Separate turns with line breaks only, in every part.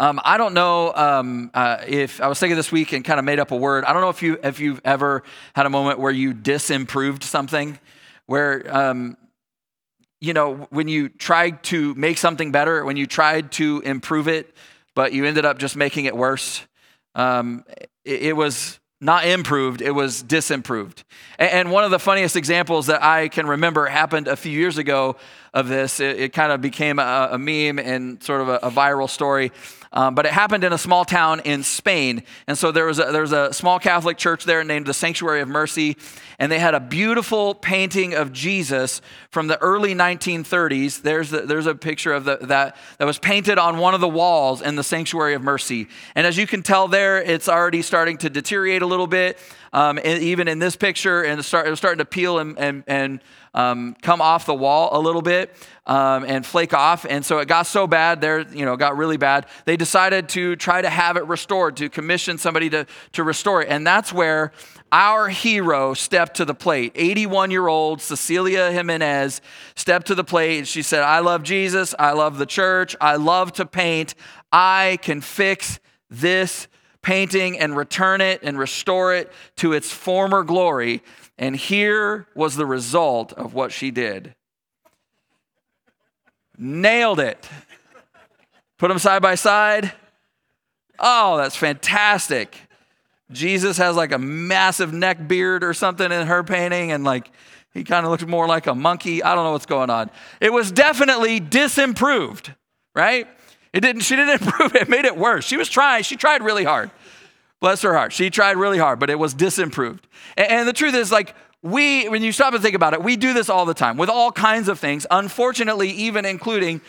Um, I don't know um, uh, if I was thinking this week and kind of made up a word. I don't know if you if you've ever had a moment where you disimproved something, where um, you know when you tried to make something better, when you tried to improve it, but you ended up just making it worse. Um, it, it was not improved, it was disimproved. And one of the funniest examples that I can remember happened a few years ago of this. It, it kind of became a, a, meme and sort of a, a viral story. Um, but it happened in a small town in Spain. And so there was, a, there was a small Catholic church there named the Sanctuary of Mercy. And they had a beautiful painting of Jesus from the early 1930s. There's, the, there's a picture of the, that that was painted on one of the walls in the Sanctuary of Mercy. And as you can tell there, it's already starting to deteriorate a little bit. Um, even in this picture, and start, it was starting to peel and, and, and um, come off the wall a little bit um, and flake off. And so it got so bad there, you know, got really bad. They decided to try to have it restored, to commission somebody to, to restore it. And that's where our hero stepped to the plate. 81 year old Cecilia Giménez stepped to the plate. She said, I love Jesus. I love the church. I love to paint. I can fix this painting and return it and restore it to its former glory. And here was the result of what she did. Nailed it. Put them side by side. Oh, that's fantastic. Jesus has like a massive neck beard or something in her painting, and like he kind of looks more like a monkey. I don't know what's going on. It was definitely disimproved, right? It didn't, she didn't improve it, it made it worse. She was trying, she tried really hard. Bless her heart. She tried really hard, but it was disimproved. And, and the truth is, like, we, when you stop and think about it, we do this all the time with all kinds of things, unfortunately, even including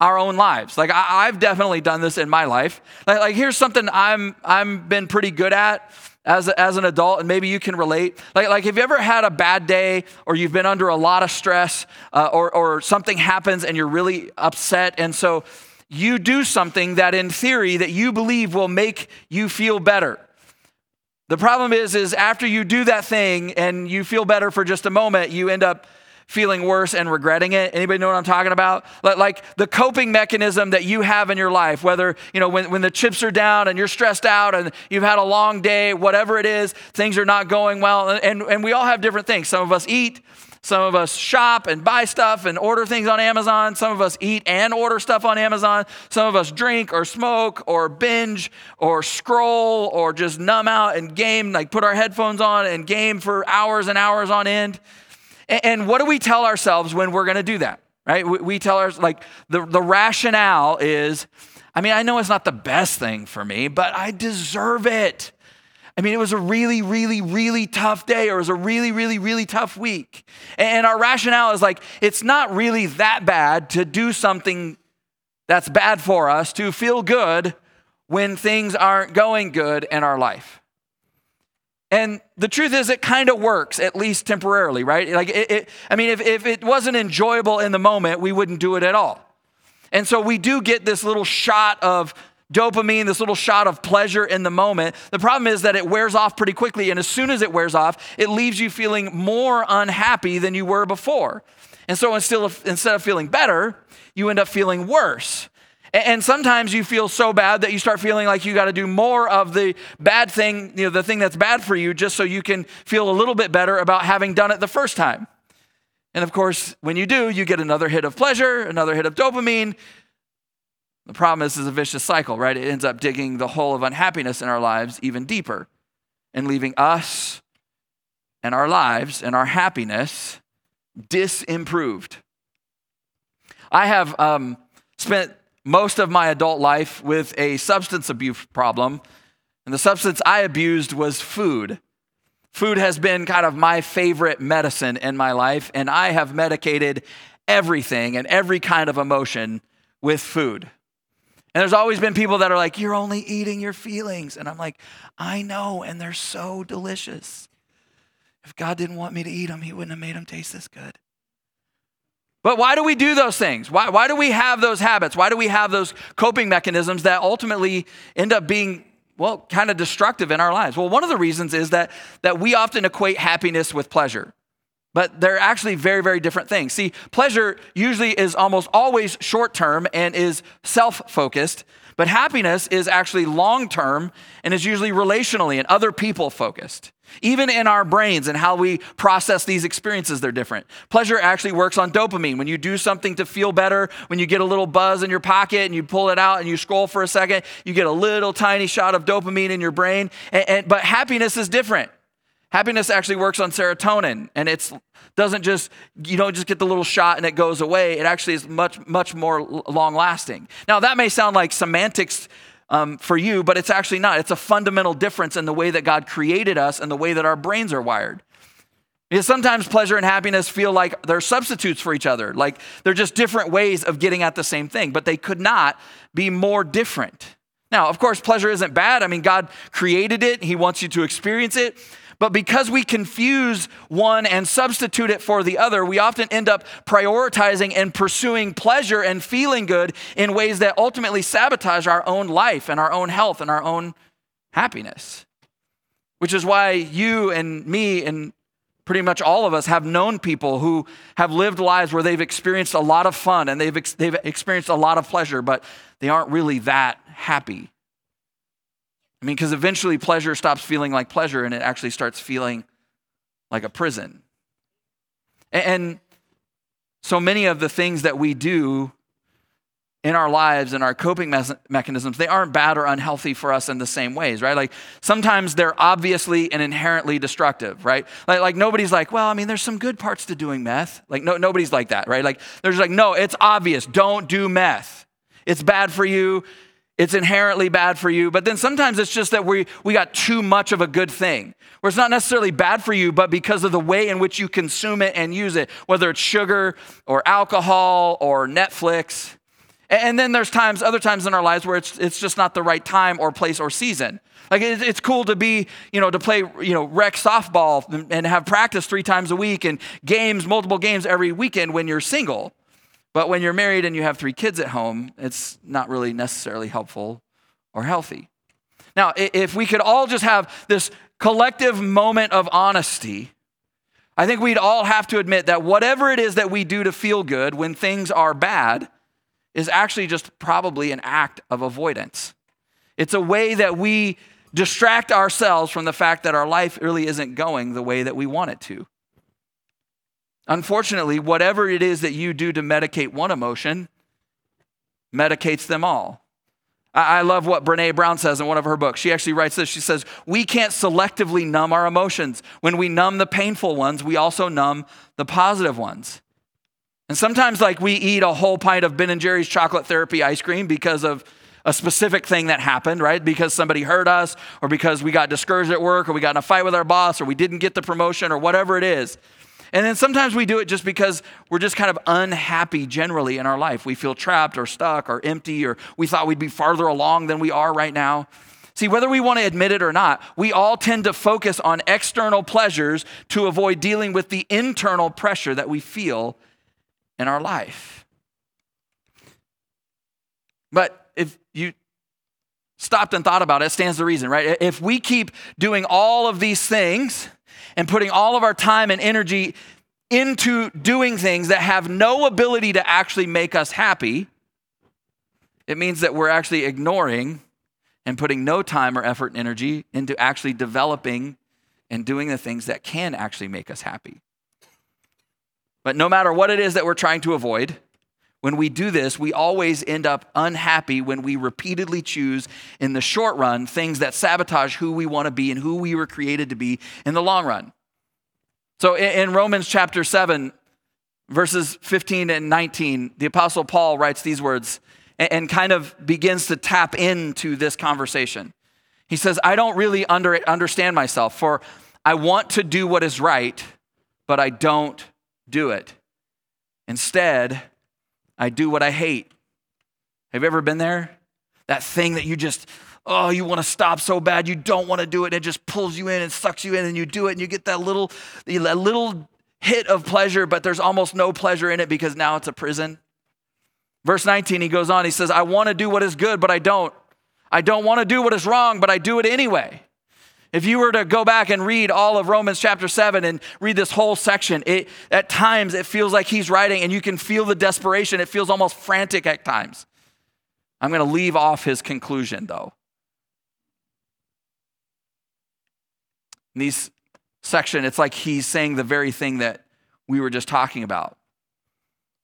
our own lives. Like I, have definitely done this in my life. Like, like, here's something I'm I'm been pretty good at as, a, as an adult, and maybe you can relate. Like, like have you ever had a bad day or you've been under a lot of stress uh, or, or something happens and you're really upset, and so you do something that in theory that you believe will make you feel better. The problem is is after you do that thing and you feel better for just a moment, you end up feeling worse and regretting it. Anybody know what I'm talking about? Like the coping mechanism that you have in your life, whether, you know, when, when the chips are down and you're stressed out and you've had a long day, whatever it is, things are not going well. And, and we all have different things. Some of us eat, some of us shop and buy stuff and order things on Amazon. Some of us eat and order stuff on Amazon. Some of us drink or smoke or binge or scroll or just numb out and game, like put our headphones on and game for hours and hours on end. And what do we tell ourselves when we're going to do that? Right? We tell ourselves, like, the, the rationale is, I mean, I know it's not the best thing for me, but I deserve it. I mean, it was a really, really, really tough day, or it was a really, really, really tough week. And our rationale is like, it's not really that bad to do something that's bad for us, to feel good when things aren't going good in our life. And the truth is, it kind of works, at least temporarily, right? Like, it, it, I mean, if, if it wasn't enjoyable in the moment, we wouldn't do it at all. And so we do get this little shot of dopamine, this little shot of pleasure in the moment. The problem is that it wears off pretty quickly. And as soon as it wears off, it leaves you feeling more unhappy than you were before. And so instead of, feeling better, you end up feeling worse. And sometimes you feel so bad that you start feeling like you got to do more of the bad thing, you know, the thing that's bad for you, just so you can feel a little bit better about having done it the first time. And of course, when you do, you get another hit of pleasure, another hit of dopamine. The problem is, it's a vicious cycle, right? It ends up digging the hole of unhappiness in our lives even deeper and leaving us and our lives and our happiness disimproved. I have um, spent most of my adult life with a substance abuse problem. And the substance I abused was food. Food has been kind of my favorite medicine in my life, and I have medicated everything and every kind of emotion with food. And there's always been people that are like, You're only eating your feelings. And I'm like, I know, and they're so delicious. If God didn't want me to eat them, He wouldn't have made them taste this good. But why do we do those things? Why, why do we have those habits? Why do we have those coping mechanisms that ultimately end up being, well, kind of destructive in our lives? Well, one of the reasons is that, that we often equate happiness with pleasure. But they're actually very, very different things. See, pleasure usually is almost always short term and is self focused, but happiness is actually long term and is usually relationally and other people focused. Even in our brains and how we process these experiences, they're different. Pleasure actually works on dopamine. When you do something to feel better, when you get a little buzz in your pocket and you pull it out and you scroll for a second, you get a little tiny shot of dopamine in your brain. And, and, but happiness is different. Happiness actually works on serotonin and it's doesn't just you don't just get the little shot and it goes away. It actually is much much more long lasting. Now that may sound like semantics um, for you, but it's actually not. It's a fundamental difference in the way that God created us and the way that our brains are wired. Because sometimes pleasure and happiness feel like they're substitutes for each other, like they're just different ways of getting at the same thing, but they could not be more different. Now, of course, pleasure isn't bad. I mean, God created it, He wants you to experience it. But because we confuse one and substitute it for the other, we often end up prioritizing and pursuing pleasure and feeling good in ways that ultimately sabotage our own life and our own health and our own happiness. Which is why you and me and pretty much all of us have known people who have lived lives where they've experienced a lot of fun and they've, ex- they've experienced a lot of pleasure, but they aren't really that happy. I mean, because eventually pleasure stops feeling like pleasure and it actually starts feeling like a prison. And so many of the things that we do in our lives and our coping me- mechanisms, they aren't bad or unhealthy for us in the same ways, right? Like sometimes they're obviously and inherently destructive, right? Like, like nobody's like, well, I mean, there's some good parts to doing meth. Like no, nobody's like that, right? Like there's like, no, it's obvious. Don't do meth. It's bad for you. It's inherently bad for you, but then sometimes it's just that we, we got too much of a good thing, where it's not necessarily bad for you, but because of the way in which you consume it and use it, whether it's sugar or alcohol or Netflix. And then there's times, other times in our lives where it's, it's just not the right time or place or season. Like it's cool to be, you know, to play, you know, rec softball and have practice three times a week and games, multiple games every weekend when you're single. But when you're married and you have three kids at home, it's not really necessarily helpful or healthy. Now, if we could all just have this collective moment of honesty, I think we'd all have to admit that whatever it is that we do to feel good when things are bad is actually just probably an act of avoidance. It's a way that we distract ourselves from the fact that our life really isn't going the way that we want it to. Unfortunately, whatever it is that you do to medicate one emotion medicates them all. I love what Brene Brown says in one of her books. She actually writes this. She says, We can't selectively numb our emotions. When we numb the painful ones, we also numb the positive ones. And sometimes, like, we eat a whole pint of Ben and Jerry's chocolate therapy ice cream because of a specific thing that happened, right? Because somebody hurt us, or because we got discouraged at work, or we got in a fight with our boss, or we didn't get the promotion, or whatever it is. And then sometimes we do it just because we're just kind of unhappy generally in our life. We feel trapped or stuck or empty, or we thought we'd be farther along than we are right now. See, whether we want to admit it or not, we all tend to focus on external pleasures to avoid dealing with the internal pressure that we feel in our life. But if you stopped and thought about it, it stands to reason, right? If we keep doing all of these things, and putting all of our time and energy into doing things that have no ability to actually make us happy, it means that we're actually ignoring and putting no time or effort and energy into actually developing and doing the things that can actually make us happy. But no matter what it is that we're trying to avoid, when we do this, we always end up unhappy when we repeatedly choose, in the short run, things that sabotage who we want to be and who we were created to be in the long run. So in Romans chapter 7, verses 15 and 19, the Apostle Paul writes these words and kind of begins to tap into this conversation. He says, I don't really under, understand myself, for I want to do what is right, but I don't do it. Instead, I do what I hate. Have you ever been there? That thing that you just, oh, you want to stop so bad, you don't want to do it, and it just pulls you in and sucks you in, and you do it, and you get that little, that little hit of pleasure, but there's almost no pleasure in it because now it's a prison. Verse 19, he goes on, he says, I want to do what is good, but I don't. I don't want to do what is wrong, but I do it anyway. If you were to go back and read all of Romans chapter 7 and read this whole section, it, at times it feels like he's writing and you can feel the desperation. It feels almost frantic at times. I'm going to leave off his conclusion though. In these section, it's like he's saying the very thing that we were just talking about.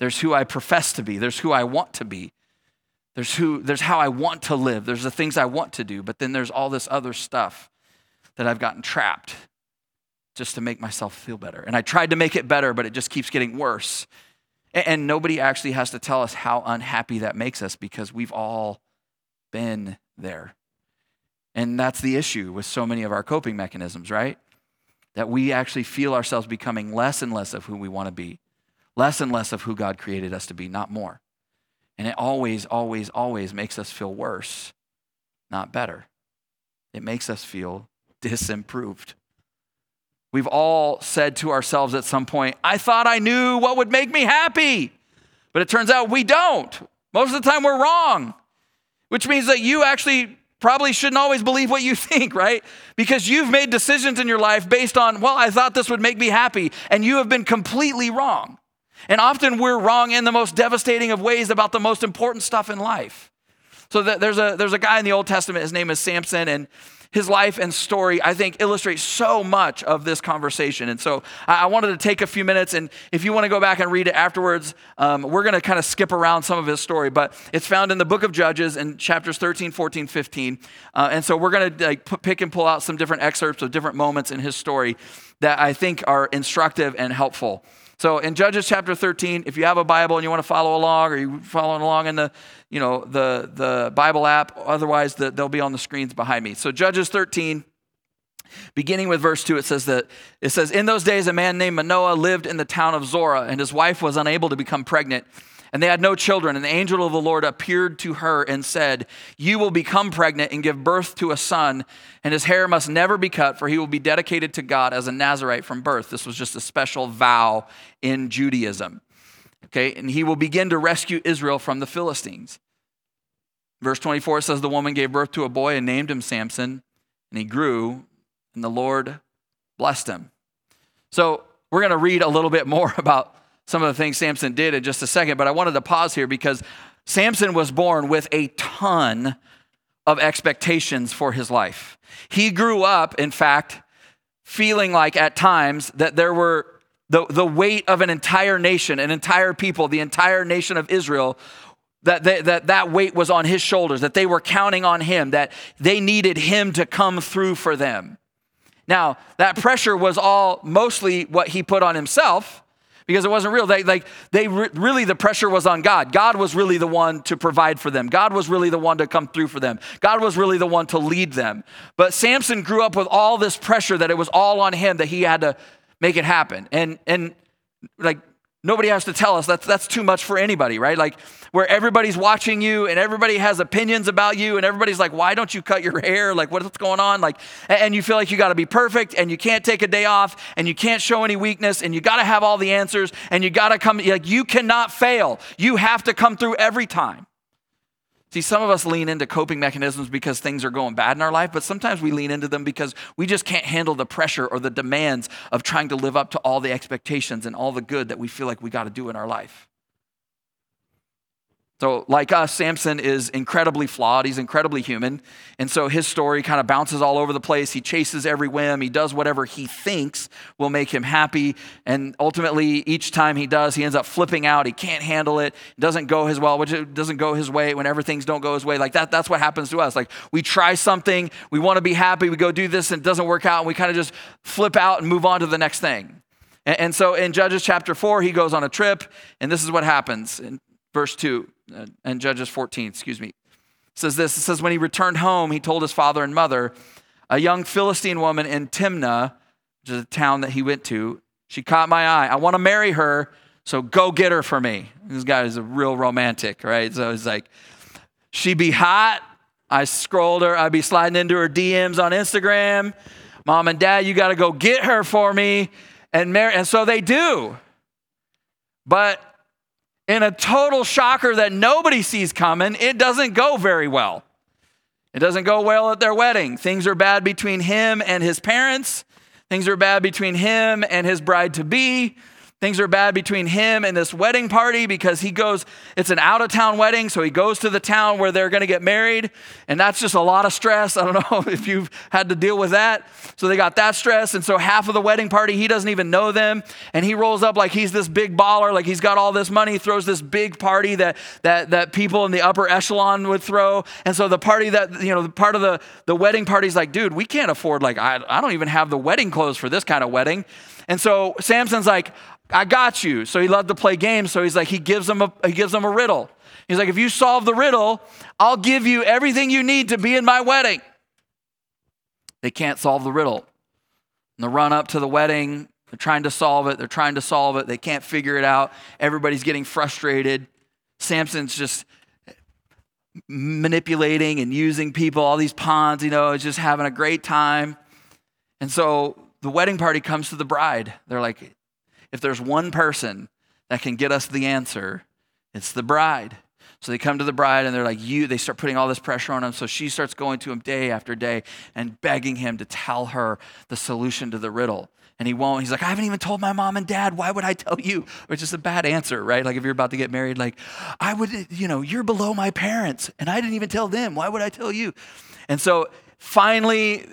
There's who I profess to be, there's who I want to be. There's who there's how I want to live. There's the things I want to do, but then there's all this other stuff that I've gotten trapped just to make myself feel better. And I tried to make it better, but it just keeps getting worse. And nobody actually has to tell us how unhappy that makes us because we've all been there. And that's the issue with so many of our coping mechanisms, right? That we actually feel ourselves becoming less and less of who we want to be, less and less of who God created us to be, not more. And it always, always, always makes us feel worse, not better. It makes us feel disimproved. We've all said to ourselves at some point, I thought I knew what would make me happy. But it turns out we don't. Most of the time we're wrong, which means that you actually probably shouldn't always believe what you think, right? Because you've made decisions in your life based on, well, I thought this would make me happy, and you have been completely wrong. And often we're wrong in the most devastating of ways about the most important stuff in life. So there's a there's a guy in the Old Testament, his name is Samson, and his life and story, I think, illustrates so much of this conversation. And so I wanted to take a few minutes, and if you want to go back and read it afterwards, um, we're going to kind of skip around some of his story, but it's found in the book of Judges in chapters 13, 14, 15. Uh, and so we're going to like, pick and pull out some different excerpts of different moments in his story that I think are instructive and helpful. So in Judges chapter 13, if you have a Bible and you want to follow along or you're following along in the, you know, the, the Bible app, otherwise the, they'll be on the screens behind me. So Judges 13, beginning with verse 2, it says that it says, In those days a man named Manoah lived in the town of Zorah, and his wife was unable to become pregnant. And they had no children. And the angel of the Lord appeared to her and said, You will become pregnant and give birth to a son, and his hair must never be cut, for he will be dedicated to God as a Nazarite from birth. This was just a special vow in Judaism. Okay, and he will begin to rescue Israel from the Philistines. Verse 24 says, The woman gave birth to a boy and named him Samson, and he grew, and the Lord blessed him. So we're going to read a little bit more about some of the things Samson did in just a second, but I wanted to pause here because Samson was born with a ton of expectations for his life. He grew up, in fact, feeling like at times that there were the, the weight of an entire nation, an entire people, the entire nation of Israel, that, they, that that weight was on his shoulders, that they were counting on him, that they needed him to come through for them. Now, that pressure was all mostly what he put on himself because it wasn't real. They like they re- really the pressure was on God. God was really the one to provide for them. God was really the one to come through for them. God was really the one to lead them. But Samson grew up with all this pressure that it was all on him that he had to make it happen. And and like Nobody has to tell us that's, that's too much for anybody, right? Like where everybody's watching you and everybody has opinions about you and everybody's like, why don't you cut your hair? Like what's going on? Like, and you feel like you got to be perfect and you can't take a day off and you can't show any weakness and you got to have all the answers and you got to come, like you cannot fail. You have to come through every time. See, some of us lean into coping mechanisms because things are going bad in our life, but sometimes we lean into them because we just can't handle the pressure or the demands of trying to live up to all the expectations and all the good that we feel like we got to do in our life. So, like us, Samson is incredibly flawed. He's incredibly human. And so his story kind of bounces all over the place. He chases every whim. He does whatever he thinks will make him happy. And ultimately, each time he does, he ends up flipping out. He can't handle it. It doesn't go his well, which doesn't go his way whenever things don't go his way. Like that, that's what happens to us. Like we try something, we want to be happy, we go do this, and it doesn't work out, and we kind of just flip out and move on to the next thing. And, so in Judges chapter 4, he goes on a trip, and this is what happens. In verse 2 uh, and Judges 14, excuse me. Says this it says, When he returned home, he told his father and mother, a young Philistine woman in Timnah, which is a town that he went to, she caught my eye. I want to marry her, so go get her for me. This guy is a real romantic, right? So he's like, she be hot. I scrolled her, I'd be sliding into her DMs on Instagram. Mom and dad, you got to go get her for me and marry. And so they do. But in a total shocker that nobody sees coming, it doesn't go very well. It doesn't go well at their wedding. Things are bad between him and his parents. Things are bad between him and his bride to be. Things are bad between him and this wedding party because he goes, it's an out of town wedding, so he goes to the town where they're going to get married. And that's just a lot of stress. I don't know if you've had to deal with that. So they got that stress. And so half of the wedding party, he doesn't even know them. And he rolls up like he's this big baller, like he's got all this money, throws this big party that, that, that people in the upper echelon would throw. And so the party that, you know, the part of the, the wedding party's like, dude, we can't afford, like, I, I don't even have the wedding clothes for this kind of wedding. And so Samson's like, I got you. So he loved to play games. So he's like, he gives them a, he gives them a riddle. He's like, if you solve the riddle, I'll give you everything you need to be in my wedding. They can't solve the riddle. In the run up to the wedding, they're trying to solve it. They're trying to solve it. They can't figure it out. Everybody's getting frustrated. Samson's just manipulating and using people, all these pawns, you know, just having a great time. And so the wedding party comes to the bride. They're like, if there's one person that can get us the answer, it's the bride. So they come to the bride and they're like, You, they start putting all this pressure on him. So she starts going to him day after day and begging him to tell her the solution to the riddle. And he won't. He's like, I haven't even told my mom and dad. Why would I tell you? Which is a bad answer, right? Like if you're about to get married, like, I would, you know, you're below my parents and I didn't even tell them. Why would I tell you? And so finally,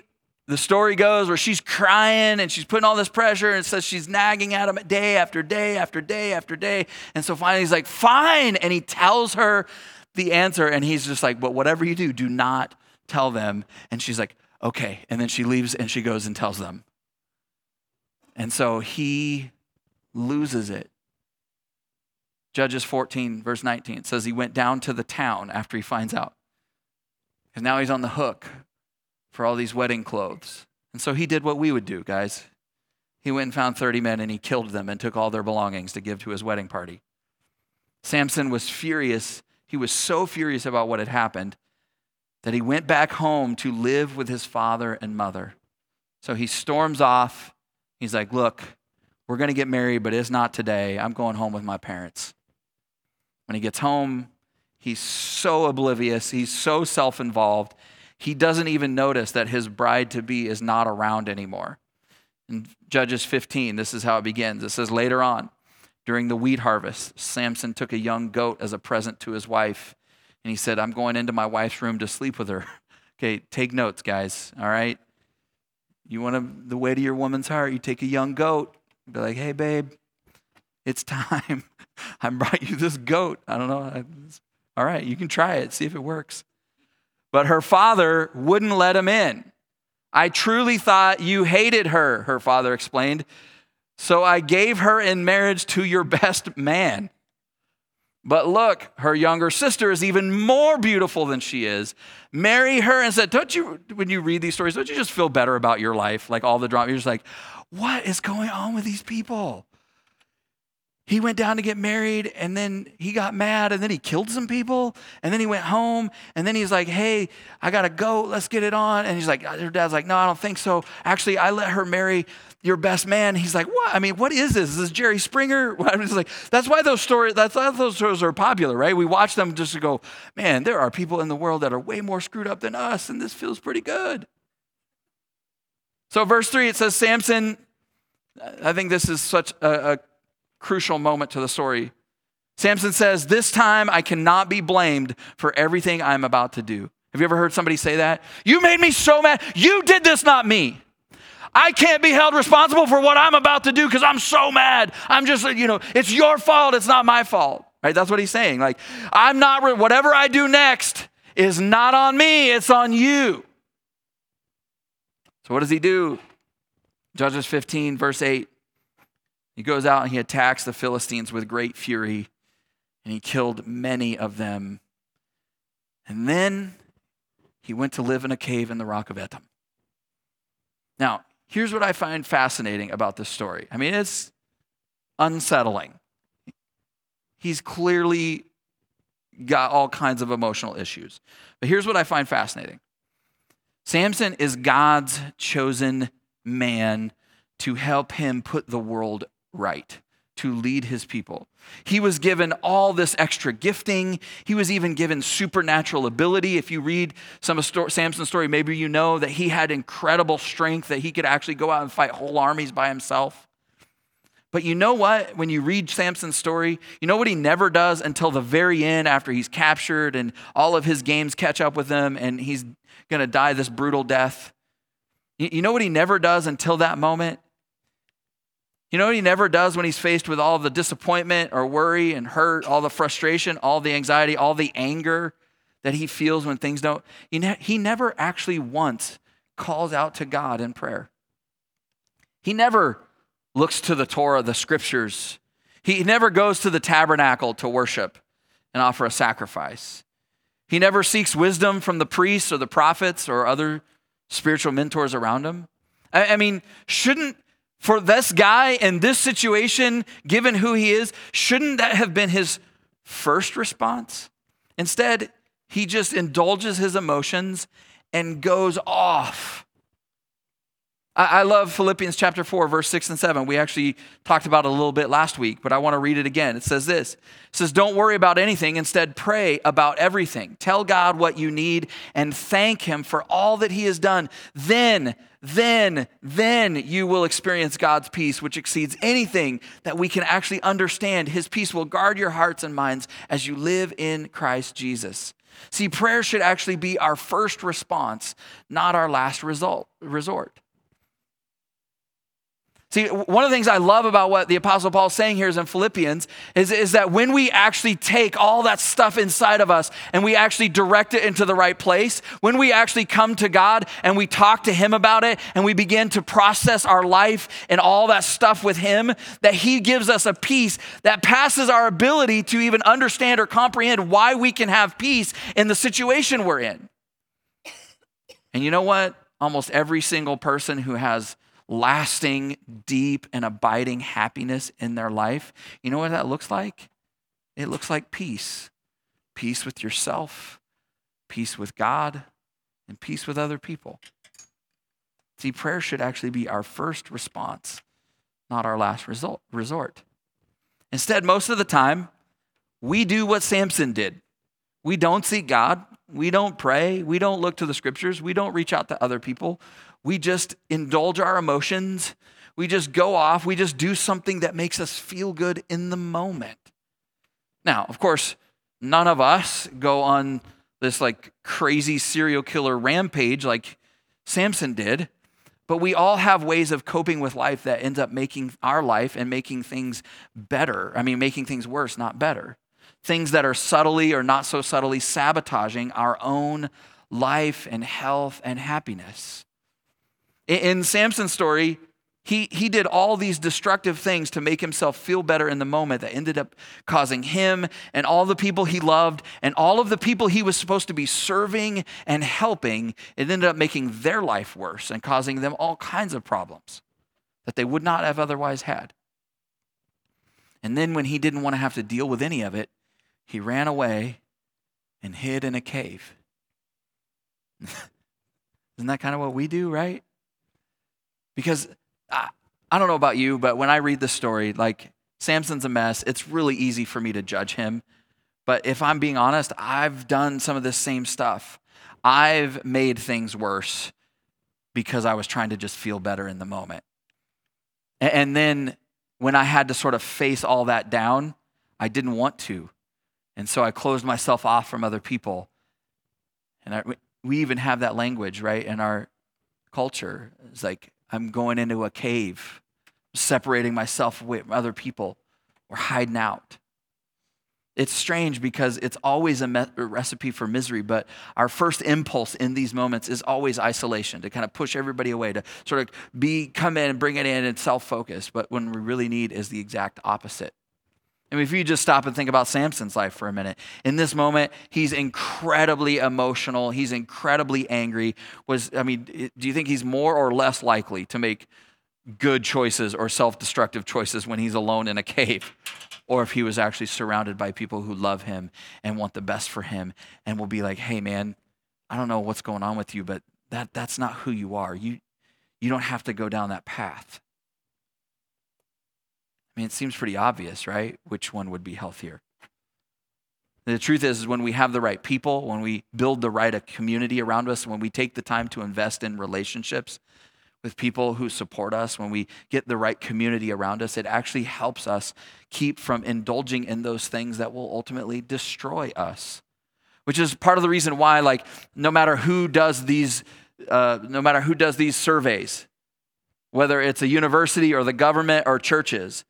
the story goes where she's crying and she's putting all this pressure and says she's nagging at him day after day after day after day. And so finally he's like, fine. And he tells her the answer. And he's just like, but whatever you do, do not tell them. And she's like, okay. And then she leaves and she goes and tells them. And so he loses it. Judges 14, verse 19 says he went down to the town after he finds out. Because now he's on the hook for all these wedding clothes. And so he did what we would do, guys. He went and found 30 men and he killed them and took all their belongings to give to his wedding party. Samson was furious. He was so furious about what had happened that he went back home to live with his father and mother. So he storms off. He's like, Look, we're going to get married, but it's not today. I'm going home with my parents. When he gets home, he's so oblivious, he's so self involved he doesn't even notice that his bride to be is not around anymore. In Judges 15, this is how it begins. It says, Later on, during the wheat harvest, Samson took a young goat as a present to his wife. And he said, I'm going into my wife's room to sleep with her. okay, take notes, guys, all right? You want to, the way to your woman's heart, you take a young goat, be like, hey, babe, it's time. I brought you this goat. I don't know. All right, you can try it, see if it works. But her father wouldn't let him in. I truly thought you hated her, her father explained. So I gave her in marriage to your best man. But look, her younger sister is even more beautiful than she is. Marry her and said, Don't you, when you read these stories, don't you just feel better about your life? Like all the drama, you're just like, What is going on with these people? He went down to get married and then he got mad and then he killed some people and then he went home and then he's like hey i gotta go let's get it on. And he's like uh, her dad's like no i don't think so. Actually i let her marry your best man. He's like what? I mean what is this? Is this jerry springer? I was like that's why those stories that's why those stories are popular right? We watch them just to go man there are people in the world that are way more screwed up than us and this feels pretty good. So verse 3 it says samson i think this is such a, a crucial moment to the story. Samson says, This time I cannot be blamed for everything I'm about to do. Have you ever heard somebody say that? You made me so mad. You did this, not me. I can't be held responsible for what I'm about to do because I'm so mad. I'm just, you know, it's your fault. It's not my fault. Right? That's what he's saying. Like, I'm not, whatever I do next is not on me, it's on you. So what does he do? Judges 15, verse 8. He goes out and he attacks the Philistines with great fury, and he killed many of them. And then he went to live in a cave in the rock of Etam. Now, here's what I find fascinating about this story. I mean, it's unsettling. He's clearly got all kinds of emotional issues. But here's what I find fascinating Samson is God's chosen man to help him put the world right. to lead his people. He was given all this extra gifting. He was even given supernatural ability. If you read some of Samson's story, maybe you know that he had incredible strength, that he could actually go out and fight whole armies by himself. But you know what? When you read Samson's story, you know what he never does until the very end after he's captured and all of his games catch up with him and he's going to die this brutal death? You know what he never does until that moment? You know what he never does when he's faced with all the disappointment or worry and hurt, all the frustration, all the anxiety, all the anger that he feels when things don't? He never actually once calls out to God in prayer. He never looks to the Torah, the scriptures. He never goes to the tabernacle to worship and offer a sacrifice. He never seeks wisdom from the priests or the prophets or other spiritual mentors around him. I mean, shouldn't for this guy in this situation, given who he is, shouldn't that have been his first response? Instead, he just indulges his emotions and goes off I love Philippians chapter 4, verse 6 and 7. We actually talked about it a little bit last week, but I want to read it again. It says this It says, Don't worry about anything. Instead, pray about everything. Tell God what you need and thank Him for all that He has done. Then, then, then you will experience God's peace, which exceeds anything that we can actually understand. His peace will guard your hearts and minds as you live in Christ Jesus. See, prayer should actually be our first response, not our last result, resort. See, one of the things I love about what the Apostle Paul is saying here is in Philippians is, is that when we actually take all that stuff inside of us and we actually direct it into the right place, when we actually come to God and we talk to Him about it and we begin to process our life and all that stuff with Him, that He gives us a peace that passes our ability to even understand or comprehend why we can have peace in the situation we're in. And you know what? Almost every single person who has lasting, deep, and abiding happiness in their life, you know what that looks like? It looks like peace peace with yourself, peace with God, and peace with other people. See, prayer should actually be our first response, not our last result, resort. Instead, most of the time, we do what Samson did. We don't seek God. We don't pray. We don't look to the scriptures. We don't reach out to other people we just indulge our emotions. We just go off. We just do something that makes us feel good in the moment. Now, of course, none of us go on this like crazy serial killer rampage like Samson did, but we all have ways of coping with life that ends up making our life and making things better. I mean, making things worse, not better. Things that are subtly or not so subtly sabotaging our own life and health and happiness. In Samson's story, he, he did all these destructive things to make himself feel better in the moment that ended up causing him and all the people he loved and all of the people he was supposed to be serving and helping, it ended up making their life worse and causing them all kinds of problems that they would not have otherwise had. And then when he didn't want to have to deal with any of it, he ran away and hid in a cave. Isn't that kind of what we do, right? Because I, I don't know about you, but when I read the story, like Samson's a mess, it's really easy for me to judge him. But if I'm being honest, I've done some of this same stuff. I've made things worse because I was trying to just feel better in the moment. And then when I had to sort of face all that down, I didn't want to. And so I closed myself off from other people. And I, we even have that language, right, in our culture. It's like, I'm going into a cave, separating myself from other people, or hiding out. It's strange because it's always a, me- a, recipe for misery, but our first impulse in these moments is always isolation, to kind of push everybody away, to sort of be come in and bring it in and self-focus. But when we really need is the exact opposite. I mean, if you just stop and think about Samson's life for a minute, in this moment, he's incredibly emotional. He's incredibly angry. Was I mean, do you think he's more or less likely to make good choices or self-destructive choices when he's alone in a cave, or if he was actually surrounded by people who love him and want the best for him and will be like, "Hey, man, I don't know what's going on with you, but that that's not who you are. You you don't have to go down that path." I mean, it seems pretty obvious, right? Which one would be healthier? The truth is, is when we have the right people, when we build the right community around us, when we take the time to invest in relationships with people who support us, when we get the right community around us, it actually helps us keep from indulging in those things that will ultimately destroy us. Which is part of the reason why, like, no matter who does these, uh, no matter who does these surveys, whether it's a university or the government or churches,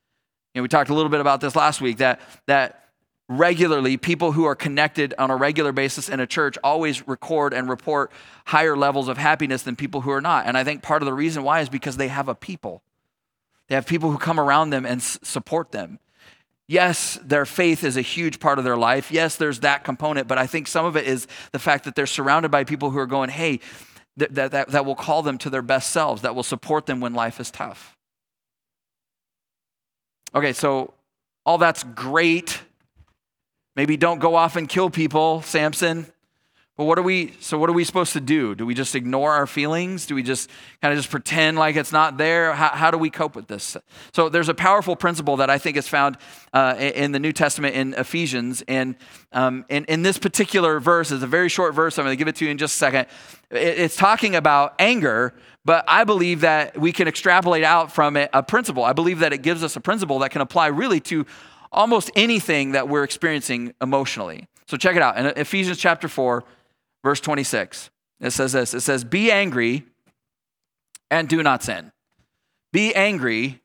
know, we talked a little bit about this last week that that regularly, people who are connected on a regular basis in a church always record and report higher levels of happiness than people who are not. And I think part of the reason why is because they have a people. They have people who come around them and s- support them. Yes, their faith is a huge part of their life. Yes, there's that component, but I think some of it is the fact that they're surrounded by people who are going, hey, that, that, that will call them to their best selves, that will support them when life is tough. Okay, so all that's great Maybe don't go off and kill people, Samson. But what are we so what are we supposed to do? Do we just ignore our feelings? Do we just kind of just pretend like it's not there? How, how do we cope with this? So there's a powerful principle that I think is found uh, in the New Testament in Ephesians. And um, in, in this particular verse, it's a very short verse. I'm going to give it to you in just a second. It's talking about anger, but I believe that we can extrapolate out from it a principle. I believe that it gives us a principle that can apply really to almost anything that we're experiencing emotionally. So check it out. In Ephesians chapter 4, verse 26, it says this it says, Be angry and do not sin. Be angry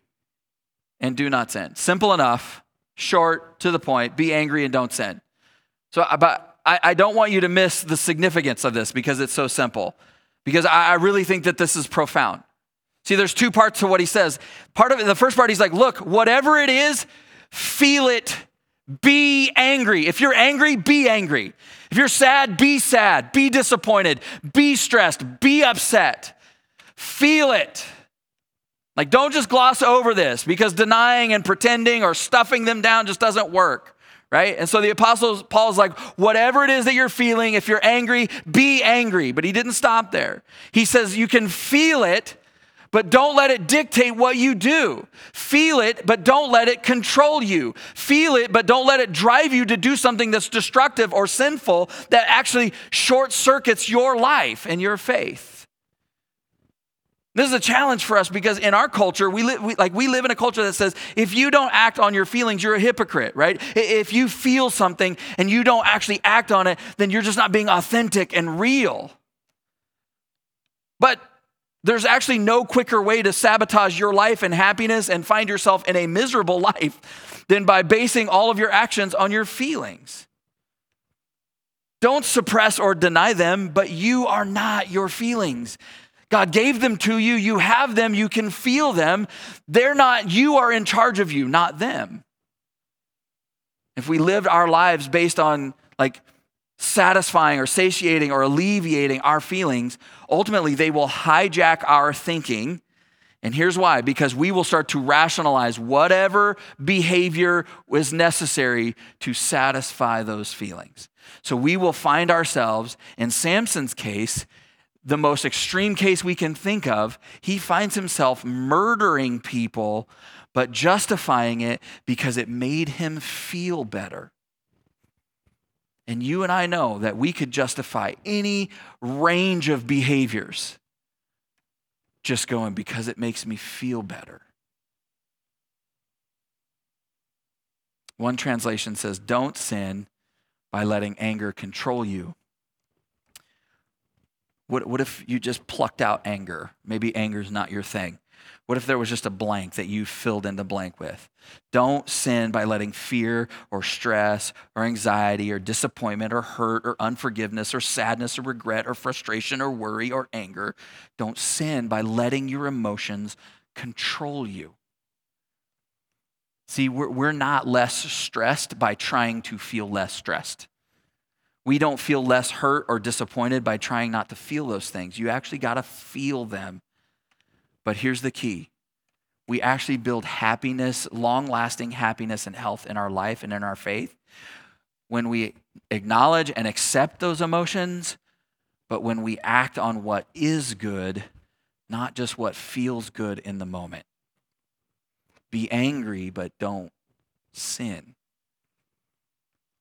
and do not sin. Simple enough, short, to the point. Be angry and don't sin. So, but I, I don't want you to miss the significance of this because it's so simple. Because I, really think that this is profound. See, there's two parts to what he says. Part of it, the first part, he's like, look, whatever it is feel it, be angry. If you're angry, be angry. If you're sad, be sad, be disappointed, be stressed, be upset. Feel it. Like, don't just gloss over this because denying and pretending or stuffing them down just doesn't work, right? And so the apostles, Paul's like, whatever it is that you're feeling, if you're angry, be angry. But he didn't stop there. He says, you can feel it but don't let it dictate what you do. Feel it, but don't let it control you. Feel it, but don't let it drive you to do something that's destructive or sinful that actually short circuits your life and your faith. This is a challenge for us because in our culture, we, live we, like we live in a culture that says if you don't act on your feelings, you're a hypocrite, right? If you feel something and you don't actually act on it, then you're just not being authentic and real. But there's actually no quicker way to sabotage your life and happiness and find yourself in a miserable life than by basing all of your actions on your feelings. Don't suppress or deny them, but you are not your feelings. God gave them to you. You have them. You can feel them. They're not, you are in charge of you, not them. If we lived our lives based on like satisfying or satiating or alleviating our feelings, ultimately they will hijack our thinking. And here's why because we will start to rationalize whatever behavior was necessary to satisfy those feelings. So we will find ourselves, in Samson's case, the most extreme case we can think of, he finds himself murdering people, but justifying it because it made him feel better. And you and I know that we could justify any range of behaviors just going because it makes me feel better. One translation says, Don't sin by letting anger control you. What, what if you just plucked out anger? Maybe anger is not your thing. What if there was just a blank that you filled in the blank with? Don't sin by letting fear or stress or anxiety or disappointment or hurt or unforgiveness or sadness or regret or frustration or worry or anger. Don't sin by letting your emotions control you. See, we're, we're not less stressed by trying to feel less stressed. We don't feel less hurt or disappointed by trying not to feel those things. You actually got to feel them but here's the key we actually build happiness, long lasting happiness and health in our life and in our faith when we acknowledge and accept those emotions, but when we act on what is good, not just what feels good in the moment. Be angry, but don't sin.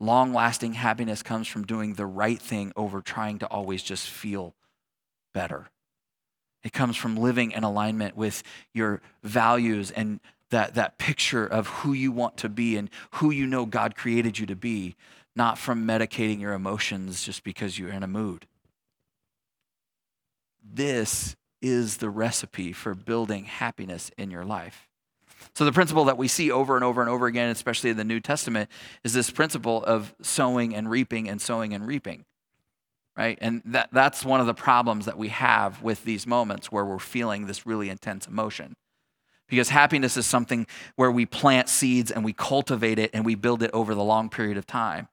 Long lasting happiness comes from doing the right thing over trying to always just feel better. It comes from living in alignment with your values and that, that picture of who you want to be and who you know God created you to be, not from medicating your emotions just because you're in a mood. This is the recipe for building happiness in your life. So, the principle that we see over and over and over again, especially in the New Testament, is this principle of sowing and reaping and sowing and reaping. Right? And that, that's one of the problems that we have with these moments where we're feeling this really intense emotion. Because happiness is something where we plant seeds and we cultivate it and we build it over the long period of time.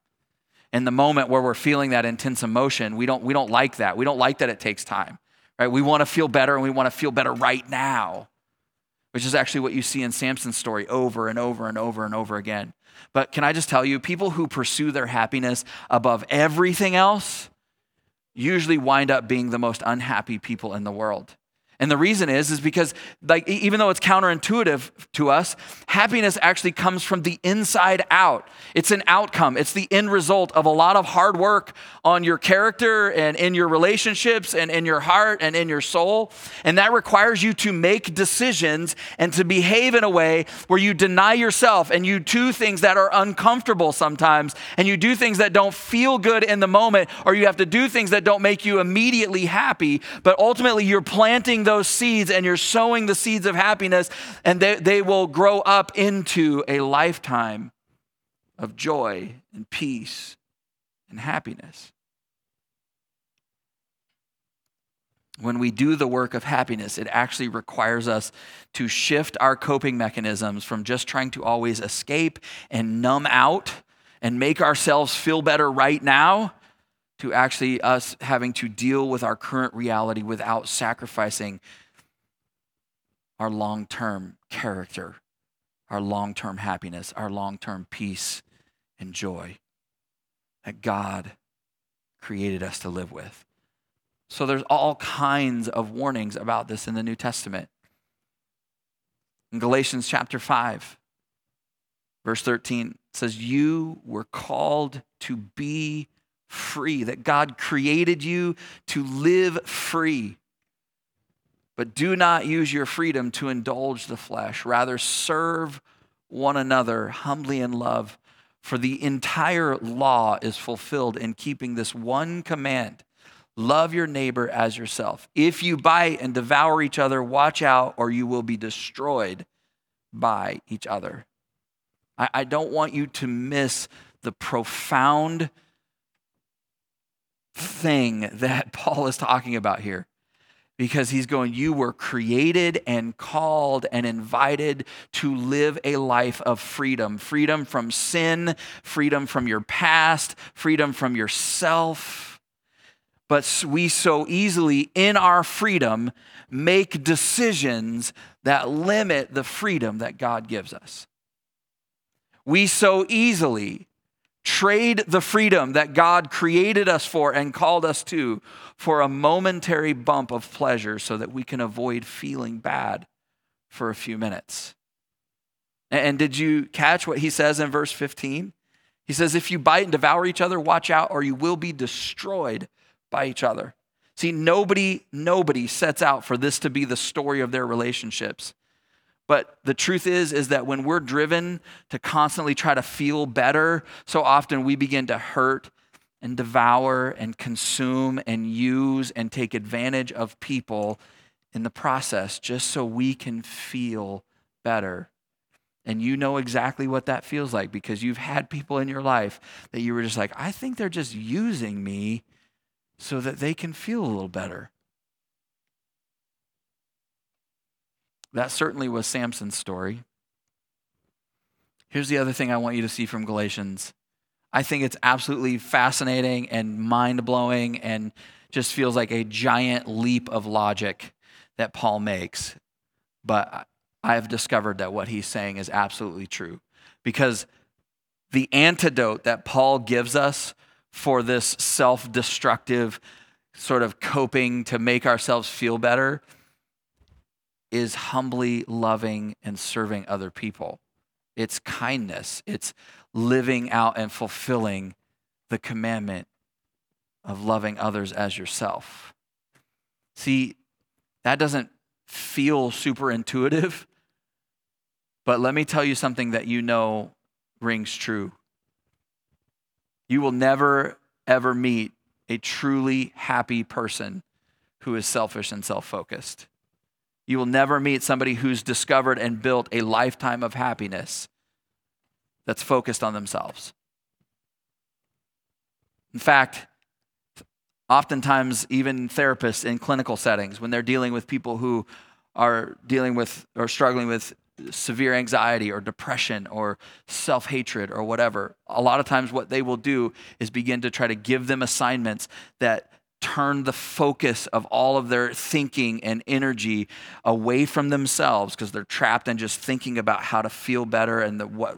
In the moment where we're feeling that intense emotion, we don't, we don't like that. We don't like that it takes time. Right? We want to feel better and we want to feel better right now which is actually what you see in Samson's story over and over and over and over again. But can I just tell you, people who pursue their happiness above everything else usually wind up being the most unhappy people in the world. And the reason is is because like even though it's counterintuitive to us, happiness actually comes from the inside out. It's an outcome. It's the end result of a lot of hard work on your character and in your relationships and in your heart and in your soul. And that requires you to make decisions and to behave in a way where you deny yourself and you do things that are uncomfortable sometimes and you do things that don't feel good in the moment or you have to do things that don't make you immediately happy, but ultimately you're planting those seeds and you're sowing the seeds of happiness, and they, they will grow up into a lifetime of joy and peace and happiness. When we do the work of happiness, it actually requires us to shift our coping mechanisms from just trying to always escape and numb out and make ourselves feel better right now to actually us having to deal with our current reality without sacrificing our long term character, our long term happiness, our long term peace and joy that God created us to live with. So there's all kinds of warnings about this in the New Testament. In Galatians chapter 5, verse 13 says, You were called to be free, that God created you to live free. But do not use your freedom to indulge the flesh. Rather, serve one another humbly in love. For the entire law is fulfilled in keeping this one command love your neighbor as yourself. If you bite and devour each other, watch out, or you will be destroyed by each other. I, don't want you to miss the profound thing that Paul is talking about here. Because he's going, You were created and called and invited to live a life of freedom freedom from sin, freedom from your past, freedom from yourself. But we so easily, in our freedom, make decisions that limit the freedom that God gives us. We so easily trade the freedom that God created us for and called us to for a momentary bump of pleasure so that we can avoid feeling bad for a few minutes. And did you catch what he says in verse 15? He says, If you bite and devour each other, watch out, or you will be destroyed by each other. See, nobody, nobody sets out for this to be the story of their relationships. But the truth is is that when we're driven to constantly try to feel better, so often we begin to hurt and devour and consume and use and take advantage of people in the process just so we can feel better. And you know exactly what that feels like because you've had people in your life that you were just like, I think they're just using me so that they can feel a little better. That certainly was Samson's story. Here's the other thing I want you to see from Galatians. I think it's absolutely fascinating and mind blowing and just feels like a giant leap of logic that Paul makes. But I have discovered that what he's saying is absolutely true because the antidote that Paul gives us for this self destructive sort of coping to make ourselves feel better is humbly loving and serving other people. It's kindness. It's living out and fulfilling the commandment of loving others as yourself. See, that doesn't feel super intuitive, but let me tell you something that you know rings true. You will never, ever meet a truly happy person who is selfish and self focused. You will never meet somebody who's discovered and built a lifetime of happiness that's focused on themselves. In fact, oftentimes, even therapists in clinical settings, when they're dealing with people who are dealing with or struggling with severe anxiety or depression or self hatred or whatever, a lot of times what they will do is begin to try to give them assignments that turn the focus of all of their thinking and energy away from themselves because they're trapped in just thinking about how to feel better and the, what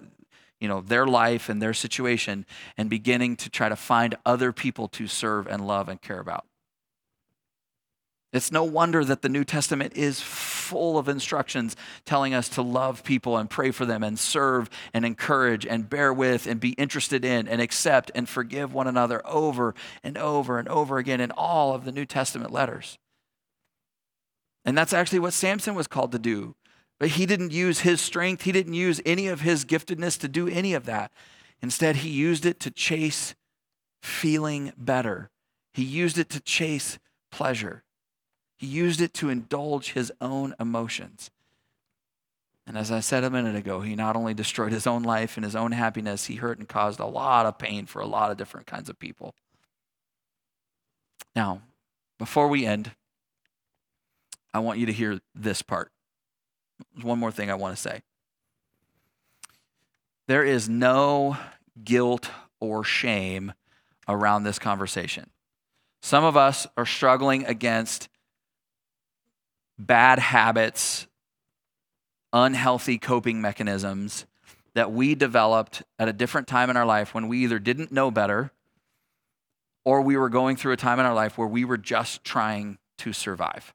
you know their life and their situation and beginning to try to find other people to serve and love and care about it's no wonder that the New Testament is full of instructions telling us to love people and pray for them and serve and encourage and bear with and be interested in and accept and forgive one another over and over and over again in all of the New Testament letters. And that's actually what Samson was called to do. But he didn't use his strength, he didn't use any of his giftedness to do any of that. Instead, he used it to chase feeling better, he used it to chase pleasure. He used it to indulge his own emotions. And as I said a minute ago, he not only destroyed his own life and his own happiness, he hurt and caused a lot of pain for a lot of different kinds of people. Now, before we end, I want you to hear this part. There's one more thing I want to say. There is no guilt or shame around this conversation. Some of us are struggling against bad habits, unhealthy coping mechanisms that we developed at a different time in our life when we either didn't know better or we were going through a time in our life where we were just trying to survive.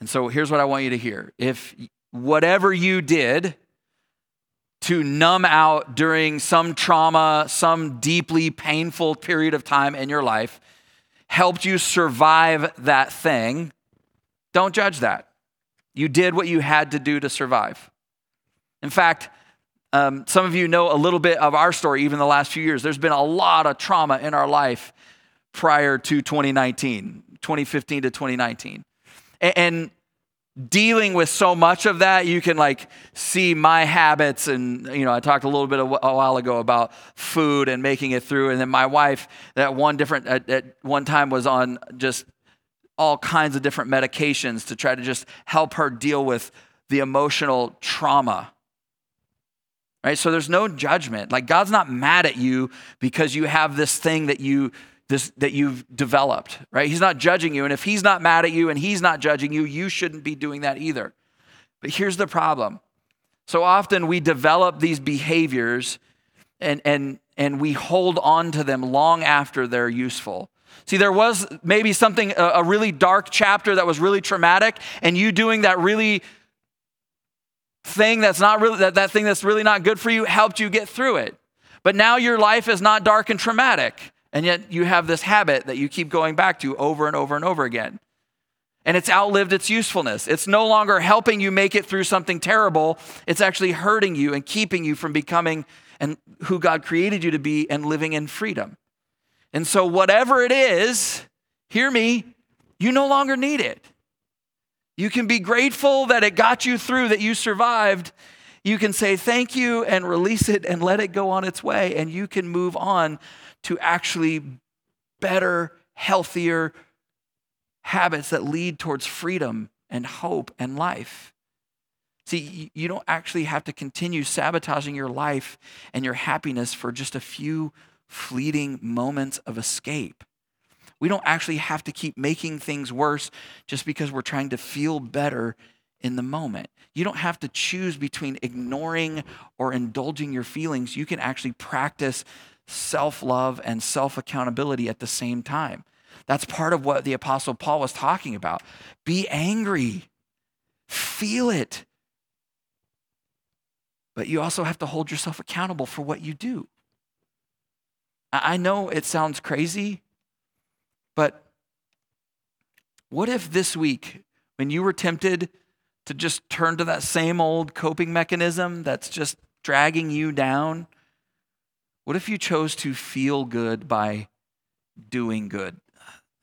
And so here's what I want you to hear. If whatever you did to numb out during some trauma, some deeply painful period of time in your life, helped you survive that thing, don't judge that. You did what you had to do to survive. In fact, um, some of you know a little bit of our story, even the last few years. There's been a lot of trauma in our life prior to 2019, 2015 to 2019. And, and dealing with so much of that, you can like see my habits. And, you know, I talked a little bit a while ago about food and making it through. And then my wife, that one different, at, at one time was on just all kinds of different medications to try to just help her deal with the emotional trauma. Right? So there's no judgment. Like God's not mad at you because you have this thing that you this that you've developed, right? He's not judging you and if he's not mad at you and he's not judging you, you shouldn't be doing that either. But here's the problem. So often we develop these behaviors and and and we hold on to them long after they're useful. See, there was maybe something, a, really dark chapter that was really traumatic, and you doing that really thing that's not really, that, that thing that's really not good for you helped you get through it. But now your life is not dark and traumatic, and yet you have this habit that you keep going back to over and over and over again. And it's outlived its usefulness. It's no longer helping you make it through something terrible. It's actually hurting you and keeping you from becoming and who God created you to be and living in freedom. And so, whatever it is, hear me, you no longer need it. You can be grateful that it got you through, that you survived. You can say thank you and release it and let it go on its way. And you can move on to actually better, healthier habits that lead towards freedom and hope and life. See, you don't actually have to continue sabotaging your life and your happiness for just a few fleeting moments of escape. We don't actually have to keep making things worse just because we're trying to feel better in the moment. You don't have to choose between ignoring or indulging your feelings. You can actually practice self love and self accountability at the same time. That's part of what the Apostle Paul was talking about. Be angry, feel it. But you also have to hold yourself accountable for what you do. I know it sounds crazy, but what if this week, when you were tempted to just turn to that same old coping mechanism that's just dragging you down, what if you chose to feel good by doing good?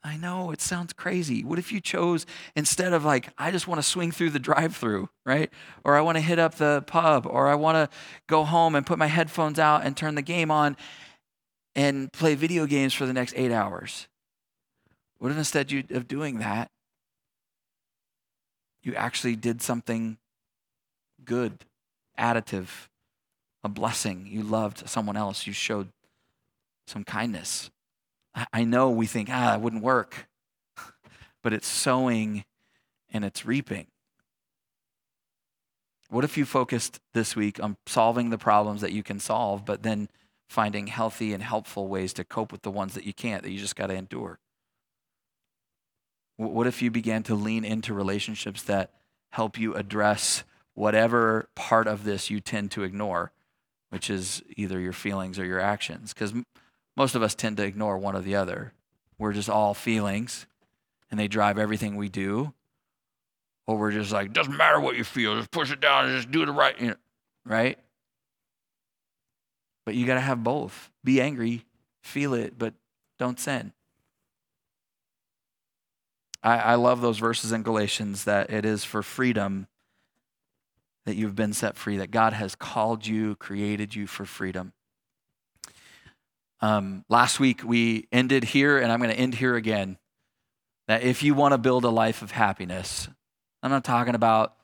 I know it sounds crazy. What if you chose instead of like, I just want to swing through the drive through, right? Or I want to hit up the pub, or I want to go home and put my headphones out and turn the game on and play video games for the next eight hours? What if instead of doing that, you actually did something good, additive, a blessing? You loved someone else, you showed some kindness. I know we think, ah, that wouldn't work, but it's sowing and it's reaping. What if you focused this week on solving the problems that you can solve, but then finding healthy and helpful ways to cope with the ones that you can't, that you just got to endure? What if you began to lean into relationships that help you address whatever part of this you tend to ignore, which is either your feelings or your actions? Because most of us tend to ignore one or the other. We're just all feelings and they drive everything we do. Or we're just like, doesn't matter what you feel, just push it down and just do the right, you know, right? But you got to have both. Be angry, feel it, but don't sin. I, I love those verses in Galatians that it is for freedom that you've been set free, that God has called you, created you for freedom. Um, last week we ended here, and I'm going to end here again. That if you want to build a life of happiness, I'm not talking about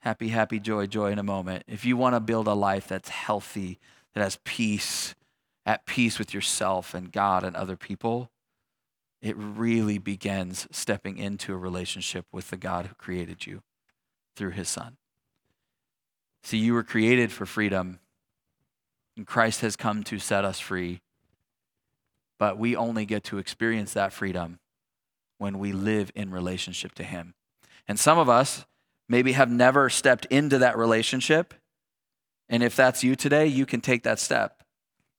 happy, happy, joy, joy in a moment. If you want to build a life that's healthy, that has peace, at peace with yourself and God and other people, it really begins stepping into a relationship with the God who created you through his son. See, you were created for freedom, and Christ has come to set us free but we only get to experience that freedom when we live in relationship to Him. And some of us maybe have never stepped into that relationship. And if that's you today, you can take that step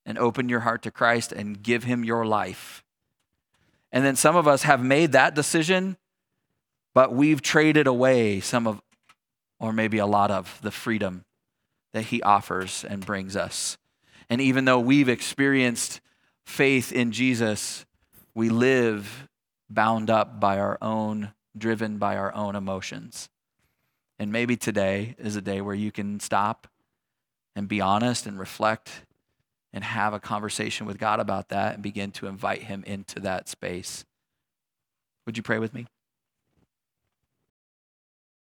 and open your heart to Christ and give Him your life. And then some of us have made that decision, but we've traded away some of, or maybe a lot of, the freedom that He offers and brings us. And even though we've experienced faith in Jesus, we live bound up by our own, driven by our own emotions. And maybe today is a day where you can stop and be honest and reflect and have a conversation with God about that and begin to invite Him into that space. Would you pray with me?